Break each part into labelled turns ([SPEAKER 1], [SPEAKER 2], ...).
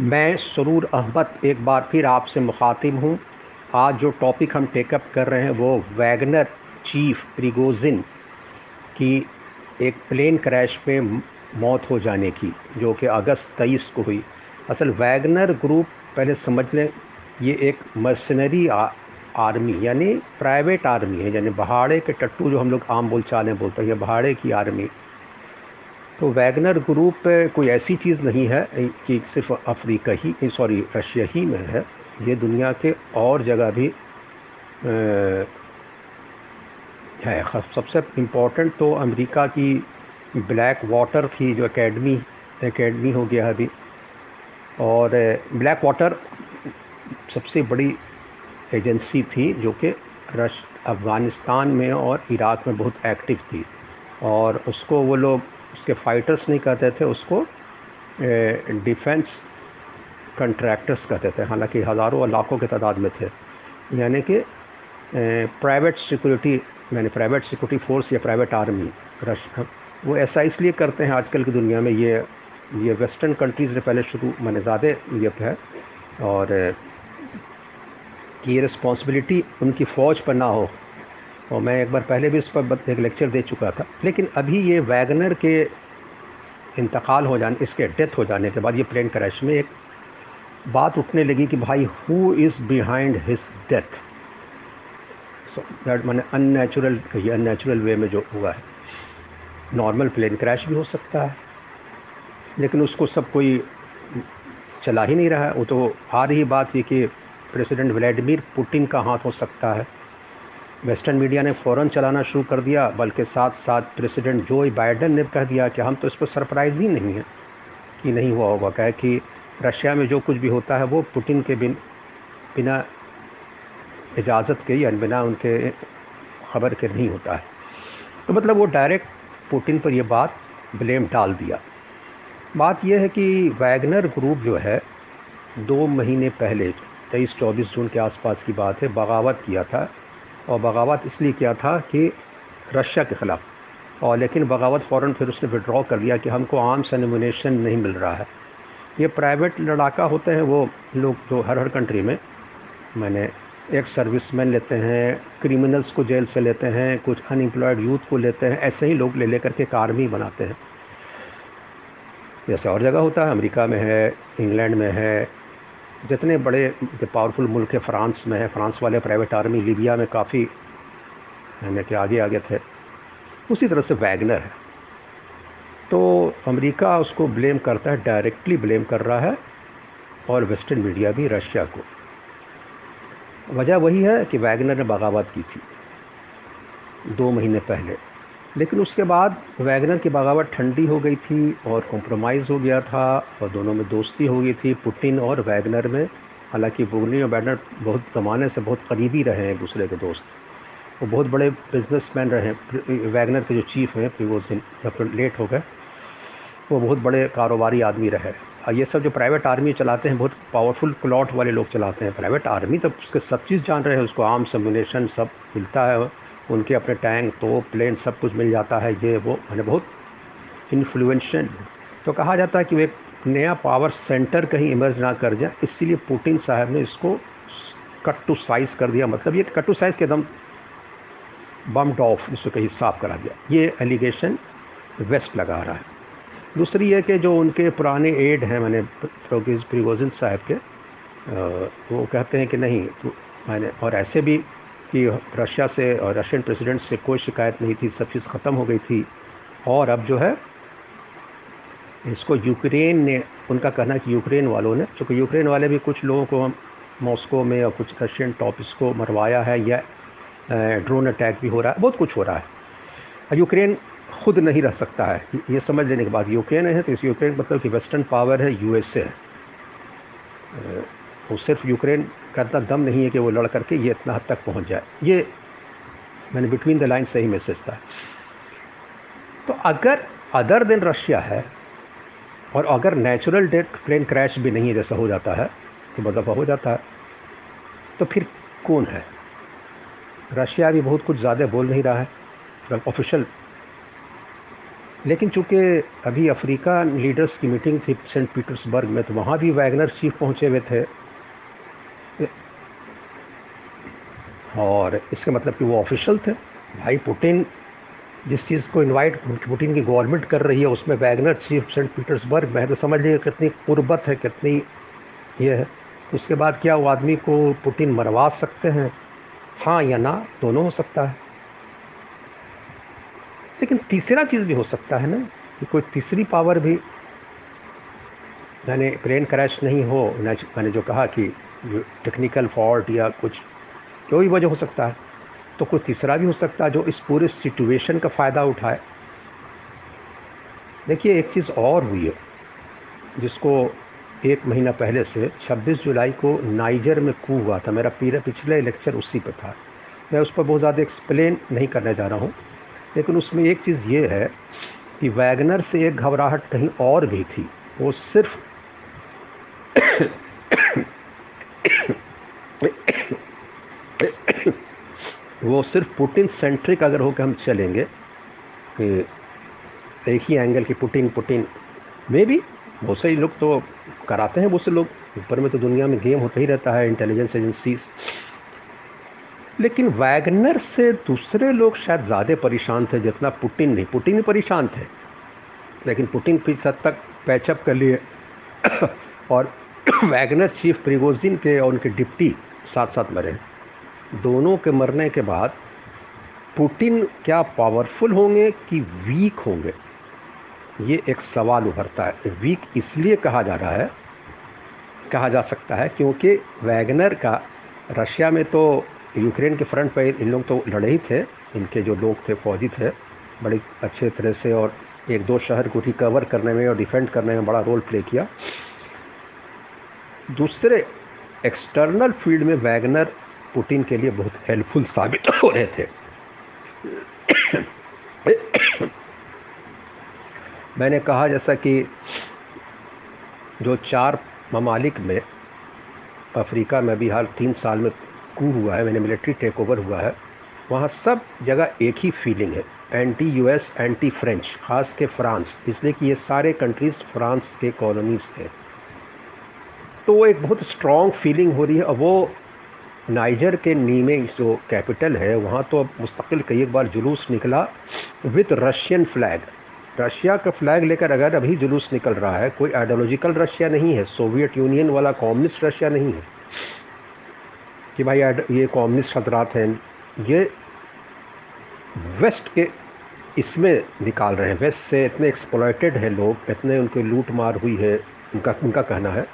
[SPEAKER 1] मैं सरूर अहमद एक बार फिर आपसे मुखातिब हूँ। आज जो टॉपिक हम टेकअप कर रहे हैं वो वैगनर चीफ प्रिगोजिन की एक प्लेन क्रैश पे मौत हो जाने की, जो कि अगस्त तेईस को हुई। असल वैगनर ग्रुप पहले समझ लें, ये एक मर्सनरी आर्मी यानी प्राइवेट आर्मी है, यानी बहाड़े के टट्टू जो हम लोग आम बोलचाल में बोलते हैं, ये बहाड़े की आर्मी तो वैगनर ग्रुप कोई ऐसी चीज़ नहीं है, कि सिर्फ़ अफ्रीका ही सॉरी, रशिया ही में है। ये दुनिया के और जगह भी है। सबसे इम्पोर्टेंट तो अमेरिका की ब्लैक वाटर थी जो एकेडमी एकेडमी हो गया अभी। और ब्लैक वाटर सबसे बड़ी एजेंसी थी, जो कि रश, अफ़गानिस्तान में और इराक में बहुत एक्टिव थी। और उसको वो लोग उसके फाइटर्स नहीं कहते थे, उसको डिफेंस कंट्रैक्टर्स कहते थे। हालाँकि हज़ारों और लाखों की तादाद में थे। यानी कि प्राइवेट सिक्योरिटी यानी प्राइवेट सिक्योरिटी फोर्स या प्राइवेट आर्मी रश, वो ऐसा इसलिए करते हैं आजकल की दुनिया में, ये ये वेस्टर्न कंट्रीज़ ने पहले शुरू मैंने ज़्यादा ये है और ये रिस्पॉन्सिबिलिटी उनकी फ़ौज पर ना हो। और मैं एक बार पहले भी इस पर एक लेक्चर दे चुका था। लेकिन अभी ये वैगनर के इंतकाल हो जाने, इसके डेथ हो जाने के बाद, ये प्लेन क्रैश में एक बात उठने लगी कि भाई who is behind his death so that मैंने अननेचुरल कही अननेचुरल वे में जो हुआ है नॉर्मल प्लेन क्रैश भी हो सकता है, लेकिन उसको सब कोई चला ही नहीं रहा है। वो तो आ रही बात ये कि प्रेसिडेंट व्लादिमीर पुतिन का हाथ हो सकता है। वेस्टर्न मीडिया ने फ़ौरन चलाना शुरू कर दिया, बल्कि साथ साथ प्रेसिडेंट जो बाइडन ने कह दिया कि हम तो इस पर सरप्राइज़ ही नहीं है, कि नहीं हुआ होगा। कहे कि रशिया में जो कुछ भी होता है, वो पुतिन के बिन, बिना इजाज़त के या बिना उनके खबर के नहीं होता है। तो मतलब वो डायरेक्ट पुतिन पर यह बात ब्लेम डाल दिया। बात यह है कि वैगनर ग्रुप जो है, दो महीने पहले, तेईस चौबीस जून के आसपास की बात है, बगावत किया था। और बगावत इसलिए किया था कि रशिया के ख़िलाफ़। और लेकिन बगावत फ़ौर फिर उसने विड्रॉ कर लिया कि हमको आर्म्स एनिमुनेशन नहीं मिल रहा है। ये प्राइवेट लड़ाका होते हैं, वो लोग जो हर हर कंट्री में मैंने एक सर्विसमैन लेते हैं क्रिमिनल्स को जेल से लेते हैं, कुछ अनएम्प्लॉयड यूथ को लेते हैं, ऐसे ही लोग ले लेकर के एक आर्मी बनाते हैं। जैसे और जगह होता है, अमेरिका में है, इंग्लैंड में है जितने बड़े पावरफुल मुल्क है, फ्रांस में है, फ्रांस वाले प्राइवेट आर्मी लीबिया में काफ़ी, यानी कि आगे आगे थे। उसी तरह से वैगनर है। तो अमेरिका उसको ब्लेम करता है डायरेक्टली ब्लेम कर रहा है, और वेस्टर्न मीडिया भी रशिया को। वजह वही है कि वैगनर ने बगावत की थी। दो महीने पहले। लेकिन उसके बाद वैगनर की बगावत ठंडी हो गई थी और कॉम्प्रोमाइज़ हो गया था और दोनों में दोस्ती हो गई थी। पुटिन और वैगनर में, हालाँकि बुगनी और वैगनर बहुत ज़माने से बहुत करीबी रहे हैं एक दूसरे के दोस्त। वो बहुत बड़े बिजनेसमैन रहे हैं। वैगनर के जो चीफ हैं प्रिवोजिन जब लेट हो गए, वो बहुत बड़े कारोबारी आदमी रहे। ये सब जो प्राइवेट आर्मी चलाते हैं, बहुत पावरफुल प्लॉट वाले लोग चलाते हैं। प्राइवेट आर्मी तो उसके सब चीज़ जान रहे हैं, उसको आर्म सम्यूनेशन सब मिलता है। उनके अपने टैंक तो प्लेन सब कुछ मिल जाता है। ये वो मैंने बहुत इन्फ्लुएंशियल तो कहा जाता है कि वो एक नया पावर सेंटर कहीं इमर्ज ना कर जाए, इसीलिए पुटिन साहब ने इसको कट टू साइज़ कर दिया। मतलब ये कट टू साइज़ के एकदम बम्ड ऑफ़ इसको कहीं साफ़ करा दिया। ये एलिगेशन वेस्ट लगा रहा है। दूसरी है कि जो उनके पुराने एड हैं, मैंने प्रिगोजिन साहब के वो कहते हैं कि नहीं तो मैंने, और ऐसे भी कि रशिया से और रशियन प्रेसिडेंट से कोई शिकायत नहीं थी, सब चीज़ ख़त्म हो गई थी। और अब जो है, इसको यूक्रेन ने, उनका कहना है कि यूक्रेन वालों ने, चूँकि यूक्रेन वाले भी कुछ लोगों को मॉस्को में और कुछ रशियन टॉपिक्स को मरवाया है, या ड्रोन अटैक भी हो रहा है, बहुत कुछ हो रहा है। यूक्रेन खुद नहीं रह सकता है। ये समझ लेने के बाद यूक्रेन है तो इस यूक्रेन मतलब कि वेस्टर्न पावर है, यूएसए वो सिर्फ़ यूक्रेन का इतना दम नहीं है कि वो लड़ करके ये इतना हद तक पहुँच जाए। ये मैंने बिटवीन द लाइन सही मैसेज था। तो अगर अदर देन रशिया है, और अगर नेचुरल डेट प्लेन क्रैश भी नहीं है, जैसा हो जाता है तो बदफा हो जाता है। तो फिर कौन है? रशिया भी बहुत कुछ ज़्यादा बोल नहीं रहा है ऑफिशियल लेकिन चूँकि अभी अफ्रीका लीडर्स की मीटिंग थी सेंट पीटर्सबर्ग में तो वहाँ भी वैगनर चीफ पहुँचे हुए थे। और इसका मतलब कि वो ऑफिशियल थे। भाई पुटिन जिस चीज़ को इनवाइट पुटिन की गवर्नमेंट कर रही है, उसमें वैगनर चीफ सेंट पीटर्सबर्ग में तो समझ लीजिए कितनी कुर्बत है, कितनी ये है। तो उसके बाद क्या वो आदमी को पुटिन मरवा सकते हैं? हाँ या ना, दोनों हो सकता है। लेकिन तीसरा चीज़ भी हो सकता है ना, कि कोई तीसरी पावर भी, यानी प्लेन क्रैश नहीं हो, मैंने जो कहा कि टेक्निकल फॉल्ट या कुछ कोई वजह हो सकता है तो कोई तीसरा भी हो सकता है जो इस पूरे सिचुएशन का फ़ायदा उठाए। देखिए, एक चीज़ और हुई है, जिसको एक महीना पहले से 26 जुलाई को नाइजर में कू हुआ था। मेरा पीरा, पिछले लेक्चर उसी पर था। मैं उस पर बहुत ज़्यादा एक्सप्लेन नहीं करने जा रहा हूँ, लेकिन उसमें एक चीज़ ये है कि वैगनर से एक घबराहट कहीं और भी थी। वो सिर्फ़ वो सिर्फ़ पुटिन सेंट्रिक अगर हो के हम चलेंगे एक ही एंगल की पुटिन पुटिन में भी बहुत से लोग तो कराते हैं, बहुत से लोग ऊपर में तो दुनिया में गेम होता ही रहता है इंटेलिजेंस एजेंसीज लेकिन वैगनर से दूसरे लोग शायद ज़्यादा परेशान थे जितना पुटिन नहीं। पुटिन ही परेशान थे, लेकिन पुटिन कुछ हद तक पैचअप कर लिए। और वैगनर चीफ प्रिगोजिन के और उनके डिप्टी साथ साथ मरे। दोनों के मरने के बाद पुतिन क्या पावरफुल होंगे कि वीक होंगे? ये एक सवाल उभरता है। वीक इसलिए कहा जा रहा है, कहा जा सकता है क्योंकि वैगनर का रशिया में तो यूक्रेन के फ्रंट पर इन लोग तो लड़े ही थे। इनके जो लोग थे, फौजी थे, बड़ी अच्छे तरह से और एक दो शहर को रिकवर करने में और डिफेंड करने में बड़ा रोल प्ले किया। दूसरे एक्सटर्नल फ़ील्ड में वैगनर पुतिन के लिए बहुत हेल्पफुल साबित हो रहे थे। मैंने कहा, जैसा कि जो चार ममालिक में अफ्रीका में भी हाल तीन साल में कू हुआ है, मैंने मिलिट्री टेक ओवर हुआ है, वहाँ सब जगह एक ही फीलिंग है एंटी यूएस एंटी फ्रेंच खास के फ्रांस, इसलिए कि ये सारे कंट्रीज़ फ्रांस के कॉलोनीज थे। तो एक बहुत स्ट्रॉन्ग फीलिंग हो रही है, और वो नाइजर के नीमे जो कैपिटल है, वहाँ तो अब मुस्तकिल कई एक बार जुलूस निकला विथ रशियन फ्लैग रशिया का फ्लैग लेकर अगर अभी जुलूस निकल रहा है, कोई आइडियोलॉजिकल रशिया नहीं है सोवियत यूनियन वाला कम्युनिस्ट रशिया नहीं है। कि भाई ये कम्युनिस्ट हजरात हैं, ये वेस्ट के इसमें निकाल रहे हैं। वेस्ट से इतने एक्सप्लॉयटेड हैं लोग, इतने उनके लूट मार हुई है, उनका उनका कहना है,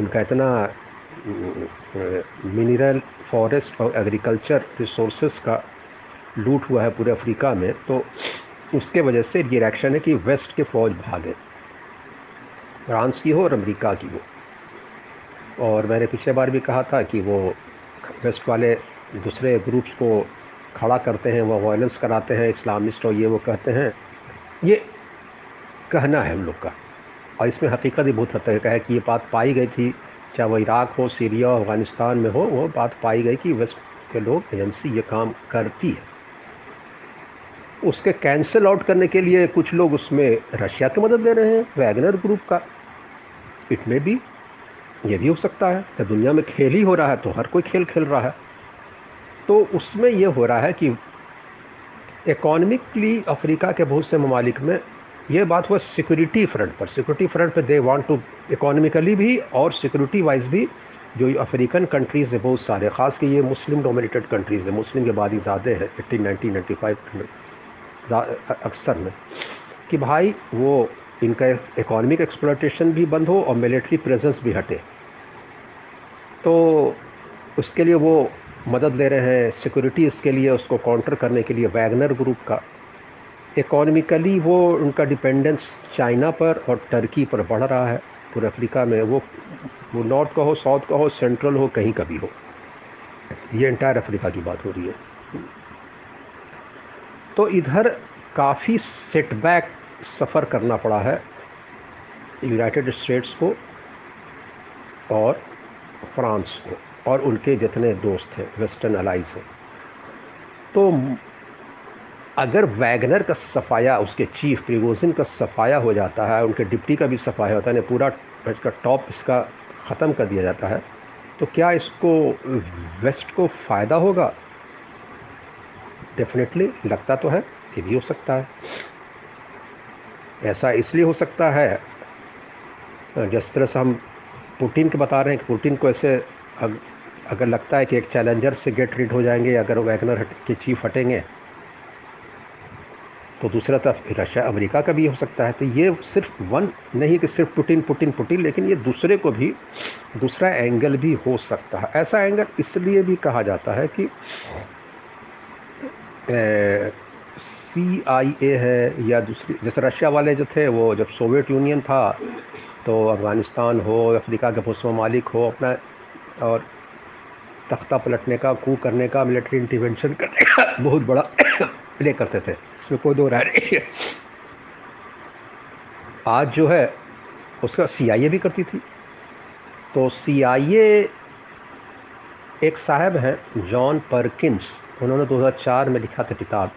[SPEAKER 1] उनका इतना मिनरल फॉरेस्ट और एग्रीकल्चर रिसोर्सेज का लूट हुआ है पूरे अफ्रीका में तो उसके वजह से ये रिएक्शन है कि वेस्ट के फ़ौज भागे। फ्रांस की हो और अमेरिका की हो। और मैंने पिछले बार भी कहा था कि वो वेस्ट वाले दूसरे ग्रुप्स को खड़ा करते हैं, वो वायलेंस कराते हैं इस्लामिस्ट और ये वो कहते हैं। ये कहना है हम लोग का। और इसमें हकीकत ही बहुत हद तक है कि ये बात पाई गई थी चाहे वो इराक हो, सीरिया हो, अफ़गानिस्तान में हो, वो बात पाई गई कि वेस्ट के लोग एजेंसी ये काम करती है। उसके कैंसिल आउट करने के लिए कुछ लोग उसमें रशिया की मदद ले रहे हैं वैगनर ग्रुप का। इट में भी ये भी हो सकता है कि दुनिया में खेल ही हो रहा है तो हर कोई खेल खेल रहा है। तो उसमें यह हो रहा है कि इकोनॉमिकली अफ्रीका के बहुत से ममालिक में ये बात हुआ सिक्योरिटी फ्रंट पर। सिक्योरिटी फ्रंट पर दे वांट टू इकोनॉमिकली भी और सिक्योरिटी वाइज भी जो अफ्रीकन कंट्रीज़ है, बहुत सारे, ख़ास के ये मुस्लिम डोमिनेटेड कंट्रीज़ हैं। मुस्लिम की आबादी ज़्यादा है एट्टीन नाइनटीन नाइन्टी फाइव अक्सर में कि भाई वो इनका इकोनॉमिक एक्सप्लोटेशन भी बंद हो और मिलिट्री प्रेजेंस भी हटे। तो उसके लिए वो मदद ले रहे हैं सिक्योरिटी इसके लिए, उसको काउंटर करने के लिए वैगनर ग्रुप का। इकोनॉमिकली वो उनका डिपेंडेंस चाइना पर और टर्की पर बढ़ रहा है। पूरे अफ्रीका में वो वो नॉर्थ का हो साउथ का हो सेंट्रल हो, कहीं का भी हो। ये इंटायर अफ्रीका की बात हो रही है। तो इधर काफ़ी सेटबैक सफ़र करना पड़ा है यूनाइटेड स्टेट्स को और फ्रांस को और उनके जितने दोस्त हैं वेस्टर्न अलाइज हैं। तो अगर वैगनर का सफाया, उसके चीफ प्रिगोजिन का सफाया हो जाता है, उनके डिप्टी का भी सफाया होता है पूरा इसका टॉप इसका ख़त्म कर दिया जाता है तो क्या इसको वेस्ट को फ़ायदा होगा? डेफिनेटली लगता तो है ये भी हो सकता है। ऐसा इसलिए हो सकता है, जिस तरह से हम पुटिन के बता रहे हैं कि पुटिन को ऐसे अगर लगता है कि एक चैलेंजर से गेट रीड हो जाएँगे, अगर वैगनर के चीफ हटेंगे तो दूसरा तरफ़ रशिया अमेरिका का भी हो सकता है। तो ये सिर्फ़ वन नहीं कि सिर्फ़ पुटिन पुटिन पुटिन लेकिन ये दूसरे को भी, दूसरा एंगल भी हो सकता है। ऐसा एंगल इसलिए भी कहा जाता है कि सी आई ए है या दूसरी, जैसे रशिया वाले जो थे, वो जब सोवियत यूनियन था तो अफ़गानिस्तान हो, अफ्रीका के पुष्प मालिक हो, अपना, और तख्ता पलटने का, कू करने का मिलिट्री इंटरवेंशन करने का बहुत बड़ा प्ले करते थे। कोई दो राय नहीं है। आज जो है, उसका सी भी करती थी। तो सीआईए एक साहब हैं, जॉन परकिंस उन्होंने 2004 में लिखा था किताब।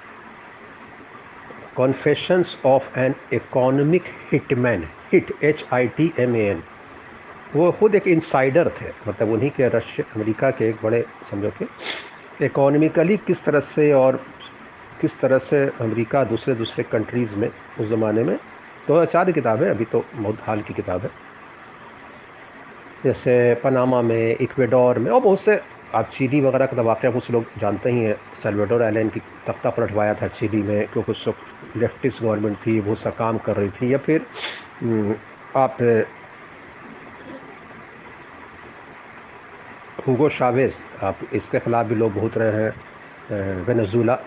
[SPEAKER 1] Confessions of an economic hitman hit H I T M A N वो खुद एक इंसाइडर थे मतलब उन्हीं के रशिया, अमेरिका के एक बड़े, समझो के इकोनॉमिकली किस तरह से और किस तरह से अमेरिका दूसरे दूसरे कंट्रीज़ में उस ज़माने में दो हज़ार चार किताब है अभी तो बहुत हाल की किताब है। जैसे पनामा में इक्वेडोर में और बहुत से आप चिली वगैरह का तो वाक़ कुछ लोग जानते ही हैं सेल्वेडोर आइलैंड की तख्ता पलटवाया था चिली में क्योंकि उस वक्त लेफ्टिस्ट गवर्नमेंट थी बहुत सा काम कर रही थी या फिर हम्म, आप हुगो शावेज आप इसके ख़िलाफ़ भी लोग बहुत रहे हैं वेनेजुला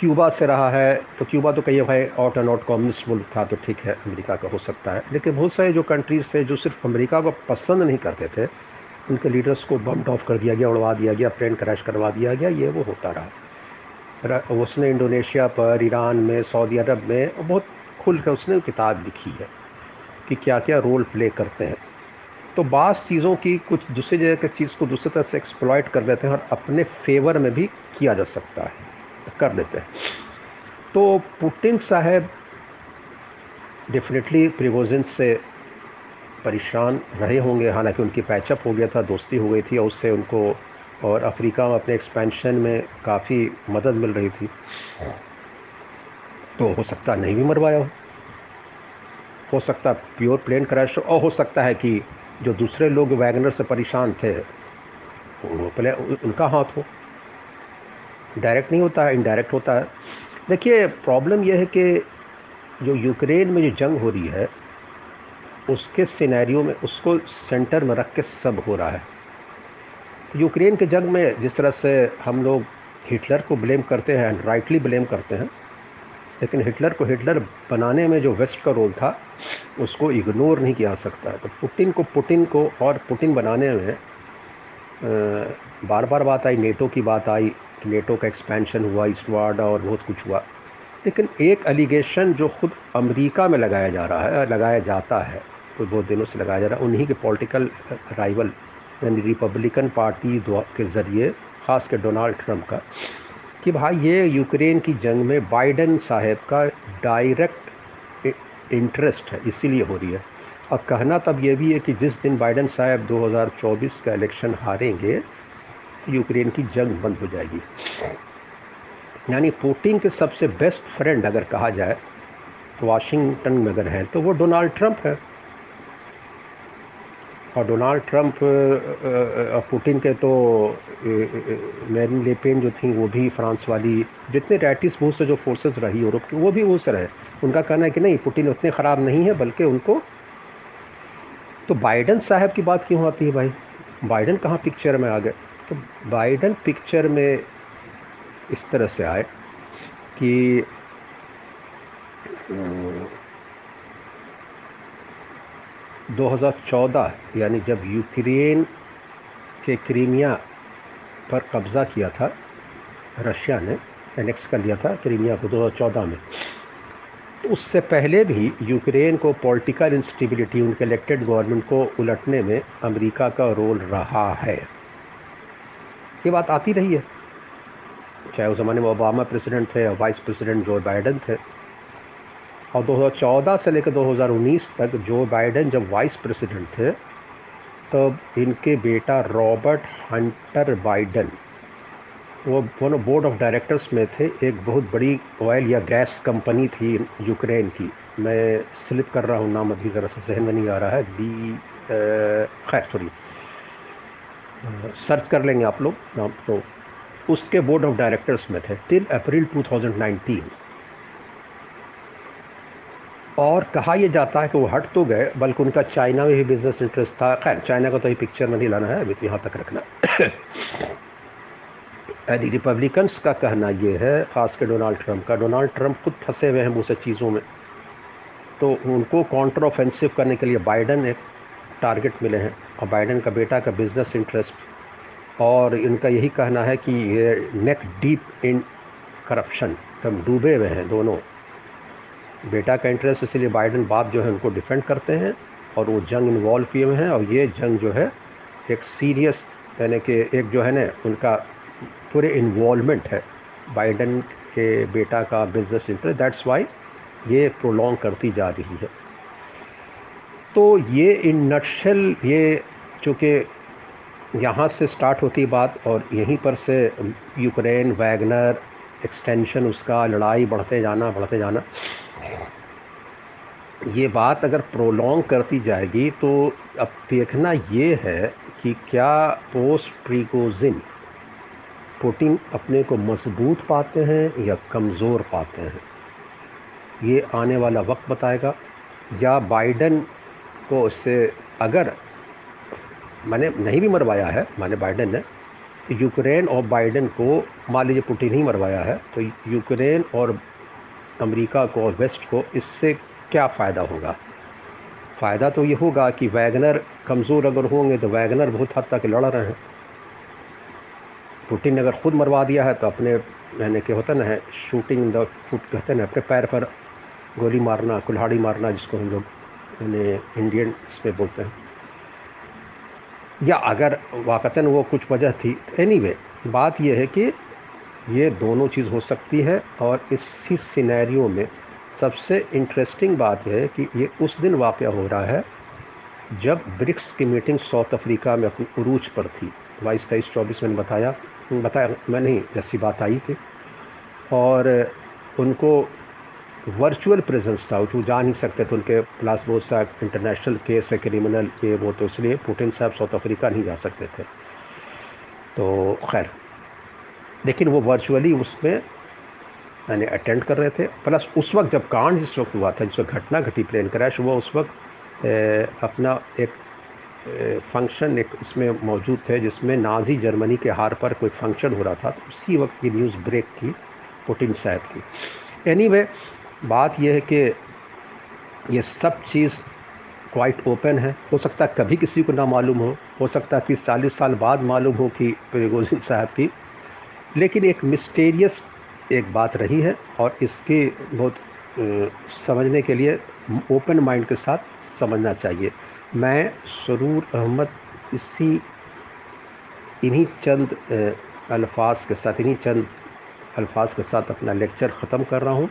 [SPEAKER 1] क्यूबा से रहा है तो क्यूबा तो कही भाई आउट एंड आउट कम्युनिस्ट मुल्क था तो ठीक है, अमेरिका का हो सकता है। लेकिन बहुत सारे जो कंट्रीज़ थे, जो सिर्फ़ अमेरिका को पसंद नहीं करते थे, उनके लीडर्स को बम्प ऑफ़ कर दिया गया, उड़वा दिया गया प्लेन क्रैश करवा दिया गया, ये वो होता रहा। उसने इंडोनेशिया पर, ईरान में, सऊदी अरब में बहुत खुल कर उसने किताब लिखी है कि क्या क्या रोल प्ले करते हैं। तो बास चीज़ों की कुछ दूसरी जगह की चीज़ को दूसरी तरह से एक्सप्लॉयट कर देते हैं और अपने फेवर में भी किया जा सकता है। कर देते हैं। तो पुटिन साहब डेफिनेटली प्रिगोजिन से परेशान रहे होंगे। हालाँकि उनकी पैचअप हो गया था, दोस्ती हो गई थी और उससे उनको और अफ्रीका में अपने एक्सपेंशन में काफ़ी मदद मिल रही थी। तो हो सकता नहीं भी मरवाया हो। हो सकता प्योर प्लेन क्रैश हो और हो सकता है कि जो दूसरे लोग वैगनर से परेशान थे, वो पहले उनका हाथ हो। डायरेक्ट नहीं होता है इनडायरेक्ट होता है। देखिए प्रॉब्लम यह है कि जो यूक्रेन में जो जंग हो रही है, उसके सिनेरियो में उसको सेंटर में रख के सब हो रहा है। यूक्रेन के जंग में जिस तरह से हम लोग हिटलर को ब्लेम करते हैं एंड राइटली ब्लेम करते हैं, लेकिन हिटलर को हिटलर बनाने में जो वेस्ट का रोल था, उसको इग्नोर नहीं किया सकता। तो पुटिन को पुटिन को और पुटिन बनाने में बार बार बात आई नेटो की बात आई नेटो का एक्सपेंशन हुआ ईस्टवार्ड और बहुत कुछ हुआ। लेकिन एक एलिगेशन जो खुद अमेरिका में लगाया जा रहा है, लगाया जाता है कोई बहुत दिनों से लगाया जा रहा है, उन्हीं के पॉलिटिकल राइवल यानी रिपब्लिकन पार्टी के ज़रिए, ख़ास कर डोनाल्ड ट्रंप का, कि भाई ये यूक्रेन की जंग में बाइडन साहब का डायरेक्ट इंटरेस्ट है, इसीलिए हो रही है। और कहना तब ये भी है कि जिस दिन बाइडन साहब 2024 का इलेक्शन हारेंगे यूक्रेन की जंग बंद हो जाएगी। यानी पुतिन के सबसे बेस्ट फ्रेंड अगर कहा जाए तो वाशिंगटन में अगर हैं तो वो डोनाल्ड ट्रंप है। और डोनाल्ड ट्रंप पुतिन के तो मैरिन लेपेन जो थी, वो भी फ्रांस वाली, जितने रैटिस बहुत से जो फोर्सेस रही यूरोप की, वो भी वो से रहे उनका कहना है कि नहीं, पुतिन उतने ख़राब नहीं है, बल्कि उनको तो बाइडन साहब की बात क्यों आती है भाई? बाइडन कहाँ पिक्चर में आ गए? तो बाइडन पिक्चर में इस तरह से आए कि दो हज़ार चौदह, यानी जब यूक्रेन के क्रीमिया पर कब्ज़ा किया था, रशिया ने एनेक्स कर लिया था क्रीमिया को 2014 में तो उससे पहले भी यूक्रेन को पॉलिटिकल इंस्टेबिलिटी उनके इलेक्टेड गवर्नमेंट को उलटने में अमेरिका का रोल रहा है। ये बात आती रही है। चाहे उस ज़माने में ओबामा प्रेसिडेंट थे और वाइस प्रेसिडेंट जो बाइडन थे, और 2014 से लेकर 2019 तक जो बाइडन जब वाइस प्रेसिडेंट थे, तब तो इनके बेटा रॉबर्ट हंटर बाइडन, वो दोनों बोर्ड ऑफ़ डायरेक्टर्स में थे, एक बहुत बड़ी ऑयल या गैस कंपनी थी यूक्रेन की। मैं स्लिप कर रहा हूँ, नाम अभी ज़रा सा जहन में नहीं आ रहा है। बी खैर सॉरी सर्च कर लेंगे आप लोग नाम तो उसके बोर्ड ऑफ़ डायरेक्टर्स में थे टिल अप्रैल 2019 और कहा यह जाता है कि वो हट तो गए, बल्कि उनका चाइना में भी बिज़नेस इंटरेस्ट था। खैर चाइना का तो ही पिक्चर में नहीं लाना है, अभी तो यहाँ तक रखना। यदि रिपब्लिकन्स का कहना यह है, ख़ास कर डोनाल्ड ट्रंप का डोनाल्ड ट्रंप खुद फंसे हुए हैं सब चीज़ों में। तो उनको काउंटर ऑफेंसिव करने के लिए बाइडन एक टारगेट मिले हैं। और बाइडन का बेटा का बिज़नेस इंटरेस्ट और इनका यही कहना है कि ये नेक डीप इन करप्शन हम डूबे हुए हैं दोनों। बेटा का इंटरेस्ट इसलिए बाइडन बाप जो है उनको डिफेंड करते हैं, और वो जंग इन्वॉल्व किए हुए हैं, और ये जंग जो है एक सीरियस यानी कि एक जो है ना, उनका पूरे इन्वॉलमेंट है। बाइडन के बेटा का बिज़नेस इंटरेस्ट दैट्स वाई ये प्रोलॉन्ग करती जा रही है। तो ये इन नटशल, ये चूँकि यहाँ से स्टार्ट होती बात और यहीं पर से यूक्रेन वैगनर एक्सटेंशन उसका, लड़ाई बढ़ते जाना बढ़ते जाना, ये बात अगर प्रोलॉन्ग करती जाएगी तो अब देखना ये है कि क्या पोस्ट प्रीकोजिन पुटिन अपने को मज़बूत पाते हैं या कमज़ोर पाते हैं? ये आने वाला वक्त बताएगा। या बाइडन को उससे अगर मैंने नहीं भी मरवाया है, मैंने बाइडन ने तो यूक्रेन और बाइडन को, मान लीजिए पुटिन ही मरवाया है तो यूक्रेन और अमेरिका को और वेस्ट को इससे क्या फ़ायदा होगा? फ़ायदा तो ये होगा कि वैगनर कमज़ोर अगर होंगे तो वैगनर बहुत हद तक लड़ रहे हैं। पुटिन ने अगर ख़ुद मरवा दिया है तो अपने, मैंने क्या होता ना, है शूटिंग द फुट कहते हैं अपने पैर पर गोली मारना, कुल्हाड़ी मारना जिसको हम लोग इंडियन इसमें बोलते हैं। या अगर वाकता वो कुछ वजह थी एनी anyway, बात यह है कि ये दोनों चीज़ हो सकती है और इसी सिनेरियो में सबसे इंटरेस्टिंग बात यह है कि ये उस दिन वाक़ हो रहा है जब ब्रिक्स की मीटिंग साउथ अफ्रीका में अपनी उरूज पर थी। बाईस तेईस चौबीस मैंने बताया बताया मैं नहीं जैसी बात आई थी। और उनको वर्चुअल प्रेजेंस था वो जा नहीं सकते थे उनके प्लास बहुत सा इंटरनेशनल केस है क्रिमिनल ये वो तो इसलिए पुटिन साहब साउथ अफ्रीका नहीं जा सकते थे। तो खैर लेकिन वो वर्चुअली उसमें यानी अटेंड कर रहे थे। प्लस उस वक्त जब कांड जिस वक्त हुआ था जिस वक्त घटना घटी प्लेन क्रैश वो उस वक्त ए, अपना एक फ़ंक्शन एक इसमें मौजूद थे जिसमें नाजी जर्मनी के हार पर कोई फ़ंक्शन हो रहा था। तो उसी वक्त की न्यूज़ ब्रेक की पुटिन साहब की। एनी anyway, बात यह है कि ये सब चीज़ क्वाइट ओपन है। हो सकता है कभी किसी को ना मालूम हो हो सकता है तीस चालीस साल बाद मालूम हो कि प्रिगोजिन साहब की। लेकिन एक मिस्टेरियस एक बात रही है और इसके बहुत समझने के लिए ओपन माइंड के साथ समझना चाहिए। मैं सरूर अहमद इसी, इन्हीं चंद अल्फाज के साथ, इन्हीं चंद अल्फाज के साथ अपना लेक्चर ख़त्म कर रहा हूँ।